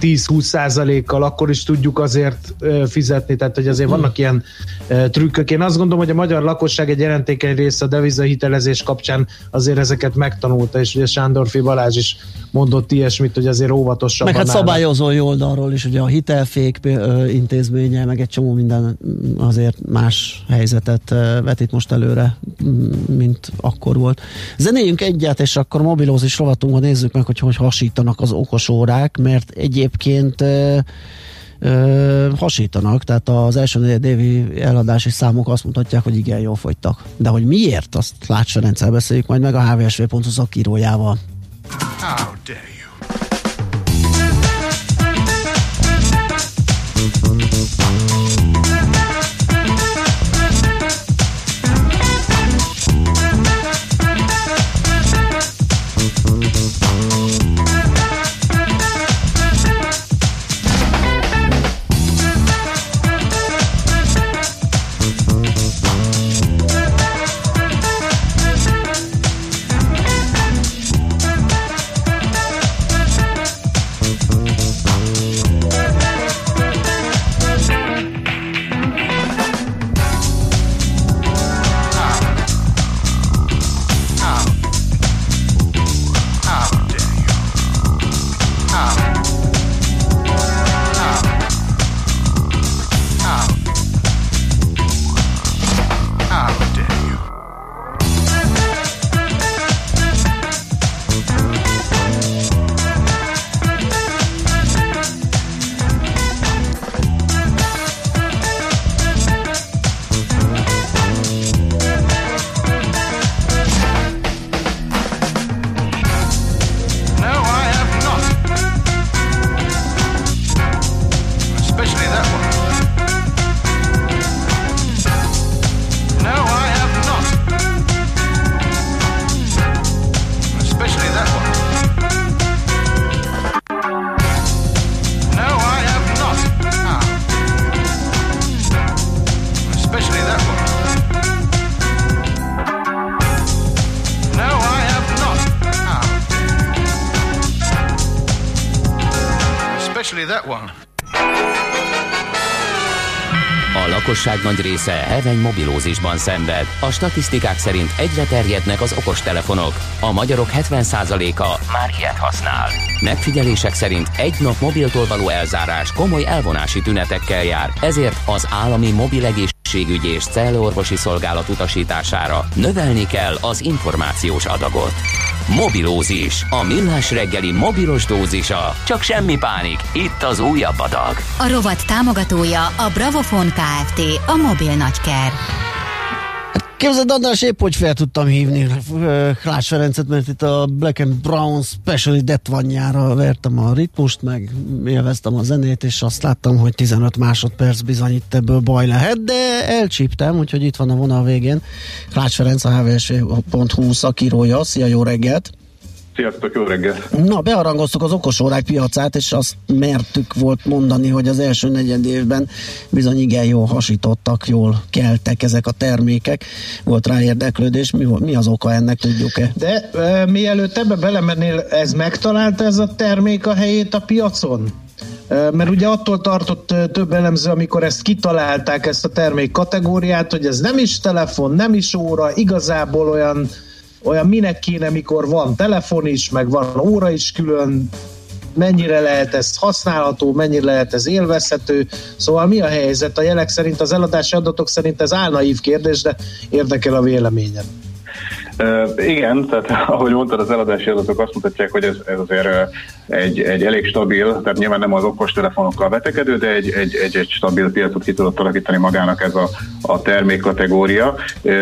10-20 százalékkal, akkor is tudjuk azért fizetni, tehát hogy azért vannak ilyen trükkök. Én azt gondolom, hogy a magyar lakosság egy jelentékeny része a devizahitelezés kapcsán azért ezeket megtanulta, és ugye Sándorfi Balázs is mondott ilyesmit, hogy azért óvatosabban Meg hát szabályozói oldalról is, ugye a hitelfék intézménye, meg egy csomó minden azért más helyzetet vetít most előre, mint akkor volt. Zenéljünk egyet, és akkor mobilózis rovatunkban nézzük meg, hogy hogy hasítanak az okos órák, mert egyéb egyébként ö, hasítanak, tehát az első évi eladási számok azt mutatják, hogy igen, jól fogytak. De hogy miért, azt Lács Ferenccel beszéljük majd meg a hvsv.hu szakírójával. How dare you. Lakosság nagy része heveny mobilózisban szenved. A statisztikák szerint egyre terjednek az okostelefonok. A magyarok 70%-a már ilyet használ. Megfigyelések szerint egy nap mobiltól való elzárás komoly elvonási tünetekkel jár, ezért az állami mobil egészségügyi és cellorvosi szolgálat utasítására növelni kell az információs adagot. Mobilózis. A millás reggeli mobilos dózisa. Csak semmi pánik. Itt az újabb adag. A rovat támogatója a Bravofon Kft. A mobil nagyker. Képzeld, András, épp hogy fel tudtam hívni Klás Ferencet, mert itt a Black and Brown Special Detvanyára vertem a ritmust, meg élveztem a zenét, és azt láttam, hogy 15 másodperc bizony itt ebből baj lehet, de elcsíptem, úgyhogy itt van a vonal végén. Klás Ferenc, a hvsv.hu szakírója. Szia, jó reggelt! Sziasztok, jó reggelt! Na, bearangoztuk az okosórák piacát, és azt mertük volt mondani, hogy az első negyed évben bizony igen jól hasítottak, jól keltek ezek a termékek. Volt rá érdeklődés, mi, mi az oka ennek, tudjuk-e? De e, mielőtt ebbe belemennél, ez megtalálta ez a termék a helyét a piacon? Mert ugye attól tartott több elemző, amikor ezt kitalálták, ezt a termék kategóriát, hogy ez nem is telefon, nem is óra, igazából olyan olyan minek kéne, mikor van telefon is, meg van óra is külön, mennyire lehet ez használható, mennyire lehet ez élvezhető, szóval mi a helyzet? A jelek szerint, az eladási adatok szerint ez álnaív kérdés, de érdekel a véleményem. Igen, tehát ahogy mondtad, az eladási adatok azt mutatják, hogy ez, ez azért egy, egy elég stabil, tehát nyilván nem az okos telefonokkal betekedő, de egy, egy, egy, egy stabil piacot ki tudott alakítani magának ez a, a termékkategória, uh,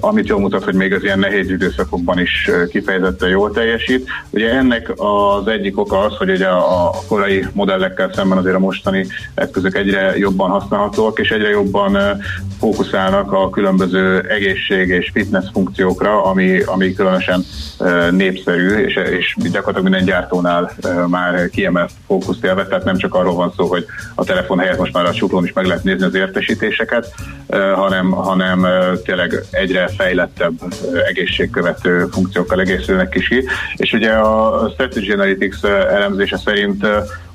amit jól mutat, hogy még az ilyen nehéz időszakokban is kifejezetten jól teljesít. Ugye ennek az egyik oka az, hogy ugye a korai modellekkel szemben azért a mostani eszközök egyre jobban használhatóak, és egyre jobban fókuszálnak a különböző egészség és fitness funkciókra, ami, ami különösen népszerű, és, és gyakorlatilag minden gyártónál már kiemelt fókuszt élve, tehát nem csak arról van szó, hogy a telefon helyett most már a csuklón is meg lehet nézni az értesítéseket, hanem, hanem tényleg egyre fejlettebb egészségkövető funkciókkal egészülnek is ki. És ugye a Strategy Analytics elemzése szerint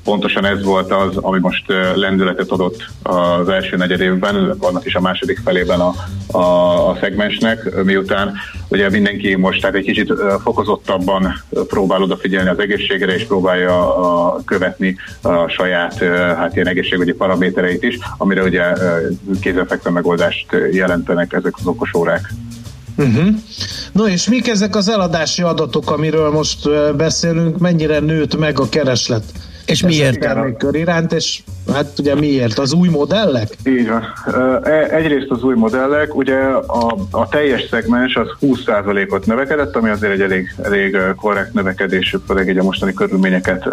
pontosan ez volt az, ami most lendületet adott az első negyed évben, vannak is a második felében a, a, a szegmensnek, miután ugye mindenki most tehát egy kicsit fokozottabban próbál odafigyelni az egészségre, és próbálja a, követni a saját hát ilyen egészségügyi paramétereit is, amire ugye kézenfekvő megoldást jelentenek ezek az okos órák. Uh-huh. No és mik ezek az eladási adatok, amiről most beszélünk, mennyire nőtt meg a kereslet? És miért? Termékkör iránt, és hát ugye miért? Az új modellek? Így van. E, egyrészt az új modellek, ugye a, a teljes szegmens az 20%-ot növekedett, ami azért egy elég, elég korrekt növekedés, főleg a mostani körülményeket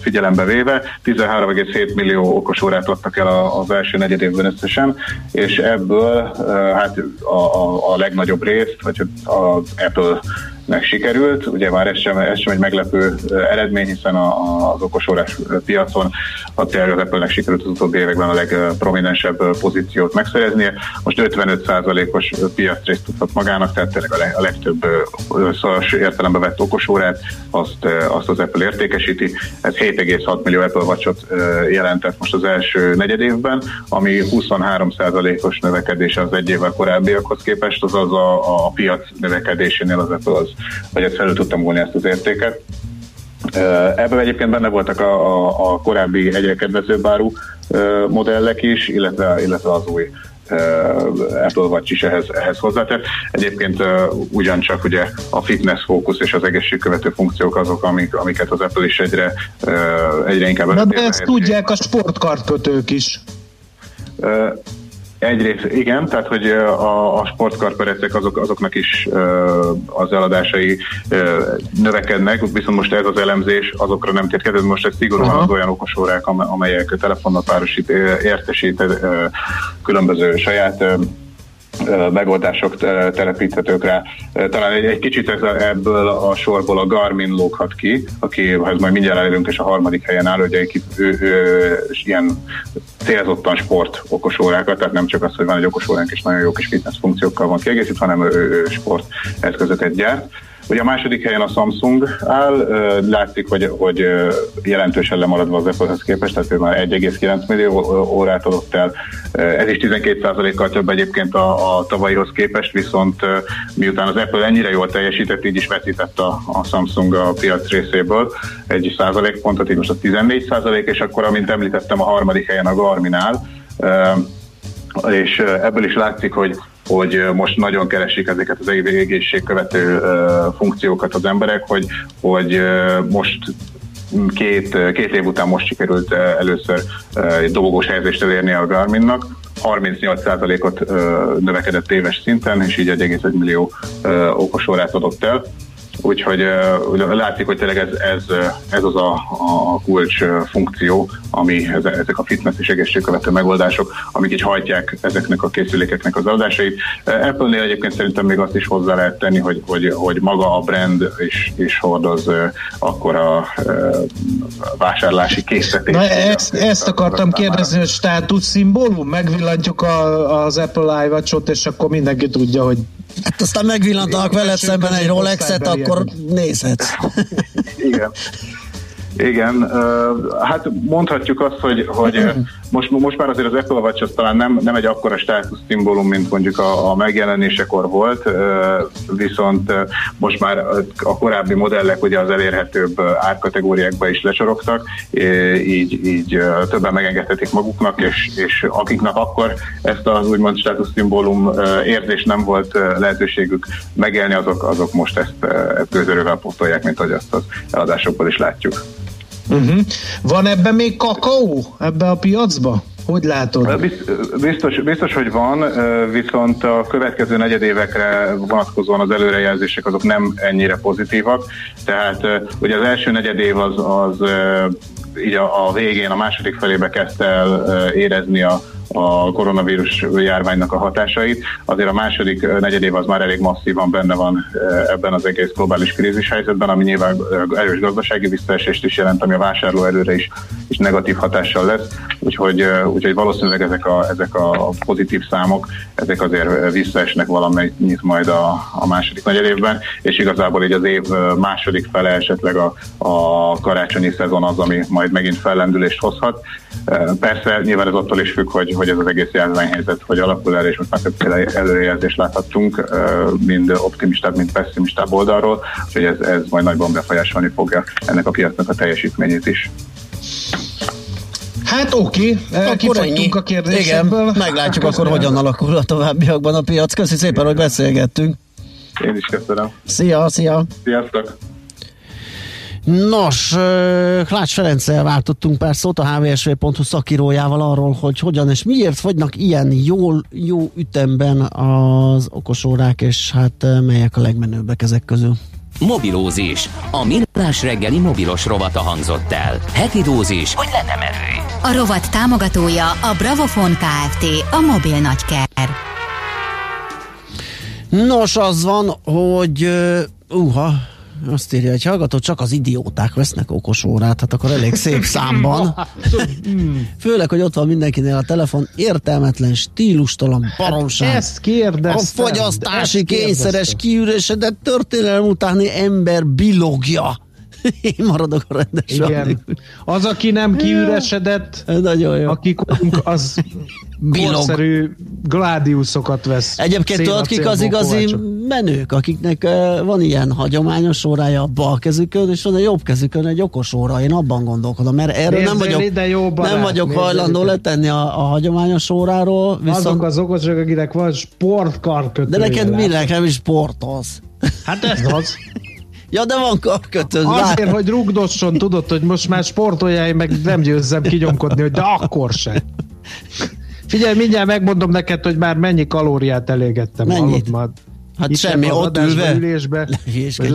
figyelembe véve. 13,7 millió okos órát adtak el az első negyed évben összesen, és ebből hát a, a, a legnagyobb részt, vagy az Apple nek sikerült. Ugye már ez sem, ez sem egy meglepő eredmény, hiszen a, az okosórás piacon a tényleg az Apple-nek sikerült az utóbbi években a legprominensebb pozíciót megszereznie. Most 55%-os piacrészt tudhat magának, tehát tényleg a, a legtöbb szoros értelembe vett okosórát, azt, azt az Apple értékesíti. Ez 7,6 millió Apple Watch-ot jelentett most az első negyed évben, ami 23%-os növekedés az egy évvel korábbiakhoz képest, azaz a, a piac növekedésénél az Apple az vagy ezt felül tudtam volni ezt az értéket. Ebben egyébként benne voltak a, a, a korábbi egyre kedvezőbb áru modellek is, illetve, illetve az új Apple Watch is ehhez, ehhez hozzátett. Egyébként ugyancsak ugye a fitness fókusz és az egészségkövető funkciók azok, amik, amiket az Apple is egyre, egyre inkább... Na de ezt tudják a sportkartkötők is. Egyrészt igen, tehát hogy a, a sportkarperecek azok, azoknak is az eladásai növekednek, viszont most ez az elemzés azokra nem tért kedvez, most ez szigorúan Aha. az olyan okosórák, amelyek telefonnal párosít, értesít különböző saját megoldások telepíthetők rá. Talán egy, egy kicsit ez a, ebből a sorból a Garmin lóghat ki, akihez majd mindjárt elérünk, és a harmadik helyen áll, hogy egy, ő, ő, ő, ilyen célzottan sport okosórákat, tehát nem csak az, hogy van egy okosóránk és nagyon jó kis fitness funkciókkal van kiegészítve, hanem ő, ő sport eszközöket gyárt. Ugye a második helyen a Samsung áll, látszik, hogy, hogy jelentősen lemaradva az Apple-hez képest, tehát ő már 1,9 millió órát adott el. Ez is 12%-kal több egyébként a, a tavalyihoz képest, viszont miután az Apple ennyire jól teljesített, így is veszített a, a Samsung a piac részéből egy százalékpontot, így most a 14 százalék, és akkor, amint említettem, a harmadik helyen a Garmin áll, és ebből is látszik, hogy hogy most nagyon keresik ezeket az egészségkövető funkciókat az emberek, hogy, hogy most két, két év után most sikerült először egy dobogós helyezést elérni a Garminnak, 38%-ot növekedett éves szinten, és így 1,1 millió okosórát adott el úgyhogy látszik, hogy tényleg ez, ez, ez az a, a kulcs funkció, ami ezek a fitness és egészségkövető megoldások, amik így hajtják ezeknek a készülékeknek az adásait. Apple-nél egyébként szerintem még azt is hozzá lehet tenni, hogy, hogy, hogy maga a brand is, is hordoz akkor a vásárlási készítést. Na ezt, ezt akartam kérdezni, hogy státusz szimbólum? Megvillantjuk a, az Apple iWatch-ot, és akkor mindenki tudja, hogy Hát aztán megvillantanak veled szemben egy Rolexet, akkor nézhetsz. Igen. Igen, hát mondhatjuk azt, hogy, hogy most, most már azért az Apple Watch az talán nem, nem egy akkora státuszszimbólum, mint mondjuk a, a megjelenésekor volt, viszont most már a korábbi modellek ugye az elérhetőbb árkategóriákba is lecsorogtak, így, így többen megengedhetik maguknak, és, és akiknek akkor ezt az úgymond státuszszimbólum érzés nem volt lehetőségük megélni, azok, azok most ezt, ezt gőzörővel pótolják, mint hogy azt az eladásokból is látjuk. Uh-huh. Van ebben még kakaó, ebbe a piacba? Hogy látod? Biztos, biztos, hogy van, viszont a következő negyedévekre vonatkozóan az előrejelzések azok nem ennyire pozitívak. Tehát ugye az első negyedév az, az így a, a végén, a második felébe kezdte el érezni a, a koronavírus járványnak a hatásait. Azért a második negyedév az már elég masszívan benne van ebben az egész globális krízis helyzetben, ami nyilván erős gazdasági visszaesést is jelent, ami a vásárló előre is, is negatív hatással lesz. Úgyhogy, úgyhogy valószínűleg ezek a, ezek a pozitív számok, ezek azért visszaesnek valamennyit majd a, a második negyedévben, és igazából így az év második fele esetleg a, a karácsonyi szezon az, ami majd megint fellendülést hozhat. Persze nyilván ez attól is függ, hogy, hogy ez az egész járványhelyzet hogy alakul el, és most már többféle előrejelzést láthattunk, mind optimistább, mind pessimistább oldalról, hogy ez, ez majd nagyban befolyásolni fogja ennek a piacnak a teljesítményét is. Hát oké, okay. kifagytunk a kérdésekből. Igen, meglátjuk hát, akkor, hogyan alakul a továbbiakban a piac. Köszi szépen, hogy beszélgettünk. Én is köszönöm. Szia, szia. Sziasztok. Nos, Klács Ferenccel váltottunk pár szót a hvsv.hu szakírójával arról, hogy hogyan és miért fogynak ilyen jól, jó ütemben az okosórák, és hát melyek a legmenőbbek ezek közül. Mobilózis. A millás reggeli mobilos rovata hangzott el. Heti dózis, hogy lenne merő. A rovat támogatója a Bravofon Kft. A mobil nagyker. Nos, az van, hogy uh, azt írja, hogy hallgató, csak az idióták vesznek okos órát, hát akkor elég szép számban. Főleg, hogy ott van mindenkinél a telefon, értelmetlen, stílustalan baromság. Ezt kérdeztem. A fogyasztási kényszeres, kiüresedett történelem utáni ember bilogja. Én maradok a rendes Igen. Az, aki nem kiüresedett, Nagyon jó. aki az korszerű gládiuszokat vesz. Egyébként tudod, kik az igazi kovácsok. menők, akiknek van ilyen hagyományos órája a bal kezükön, és van a jobb kezükön egy okos óra. Én abban gondolkodom, mert erről nem vagyok, ide jó barát, nem vagyok hajlandó ide. letenni a, a hagyományos óráról. Viszont... Azok az okosok, akinek van sportkarkötője. De neked mi nekem is sportolsz? Hát ez az. Ja, de van karkötőd. Azért, hogy rugdosson, tudod, hogy most már sportoljál, meg nem győzzem kinyomkodni, hogy de akkor se. Figyelj, mindjárt megmondom neked, hogy már mennyi kalóriát elégettem. Mennyit? Már. Hát Itt semmi, ott ülve. Ülésbe,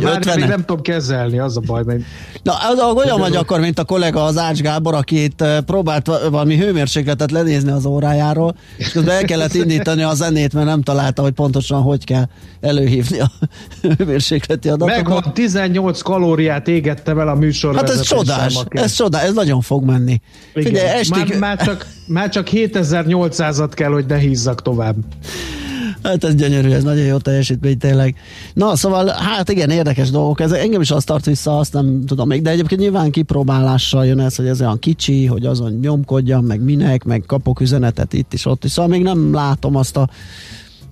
már még nem tudom kezelni, az a baj. Mert... Na, az, olyan vagy akkor, mint a kollega az Ács Gábor, akit próbált valami hőmérsékletet lenézni az órájáról, és közben el kellett indítani a zenét, mert nem találta, hogy pontosan hogy kell előhívni a hőmérsékleti adatokat. Megvan 18 kalóriát égettem el a műsor. Hát ez csodás, ez csodás, ez nagyon fog menni. Igen. Figyelj, estig... már, már, csak, már csak 7800-at kell, hogy ne hízzak tovább. Hát ez gyönyörű, ez nagyon jó teljesítmény tényleg. Na, szóval, hát igen, érdekes dolgok. Ez engem is azt tart vissza, azt nem tudom még, de egyébként nyilván kipróbálással jön ez, hogy ez olyan kicsi, hogy azon nyomkodjam, meg minek, meg kapok üzenetet itt is, ott is. Szóval még nem látom azt a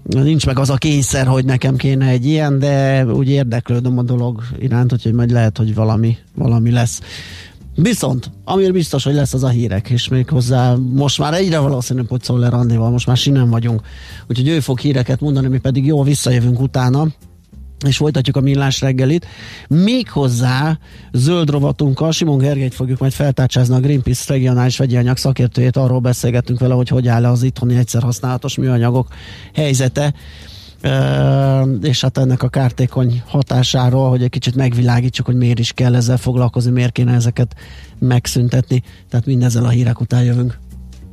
nincs meg az a kényszer, hogy nekem kéne egy ilyen, de úgy érdeklődöm a dolog iránt, hogy majd lehet, hogy valami, valami lesz. Viszont, amire biztos, hogy lesz az a hírek, és még hozzá most már egyre valószínűbb, hogy Szoller Andival, most már sinem vagyunk, úgyhogy ő fog híreket mondani, mi pedig jól visszajövünk utána, és folytatjuk a millás reggelit. Még hozzá zöld rovatunkkal Simon Gergelyt fogjuk majd feltárcsázni a Greenpeace regionális vegyi anyag szakértőjét, arról beszélgetünk vele, hogy hogy áll az itthoni egyszer használatos műanyagok helyzete és hát ennek a kártékony hatásáról, hogy egy kicsit megvilágítsuk, hogy miért is kell ezzel foglalkozni, miért kéne ezeket megszüntetni. Tehát mindezzel a hírek után jövünk.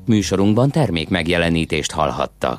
Műsorunkban termék megjelenítést hallhattak.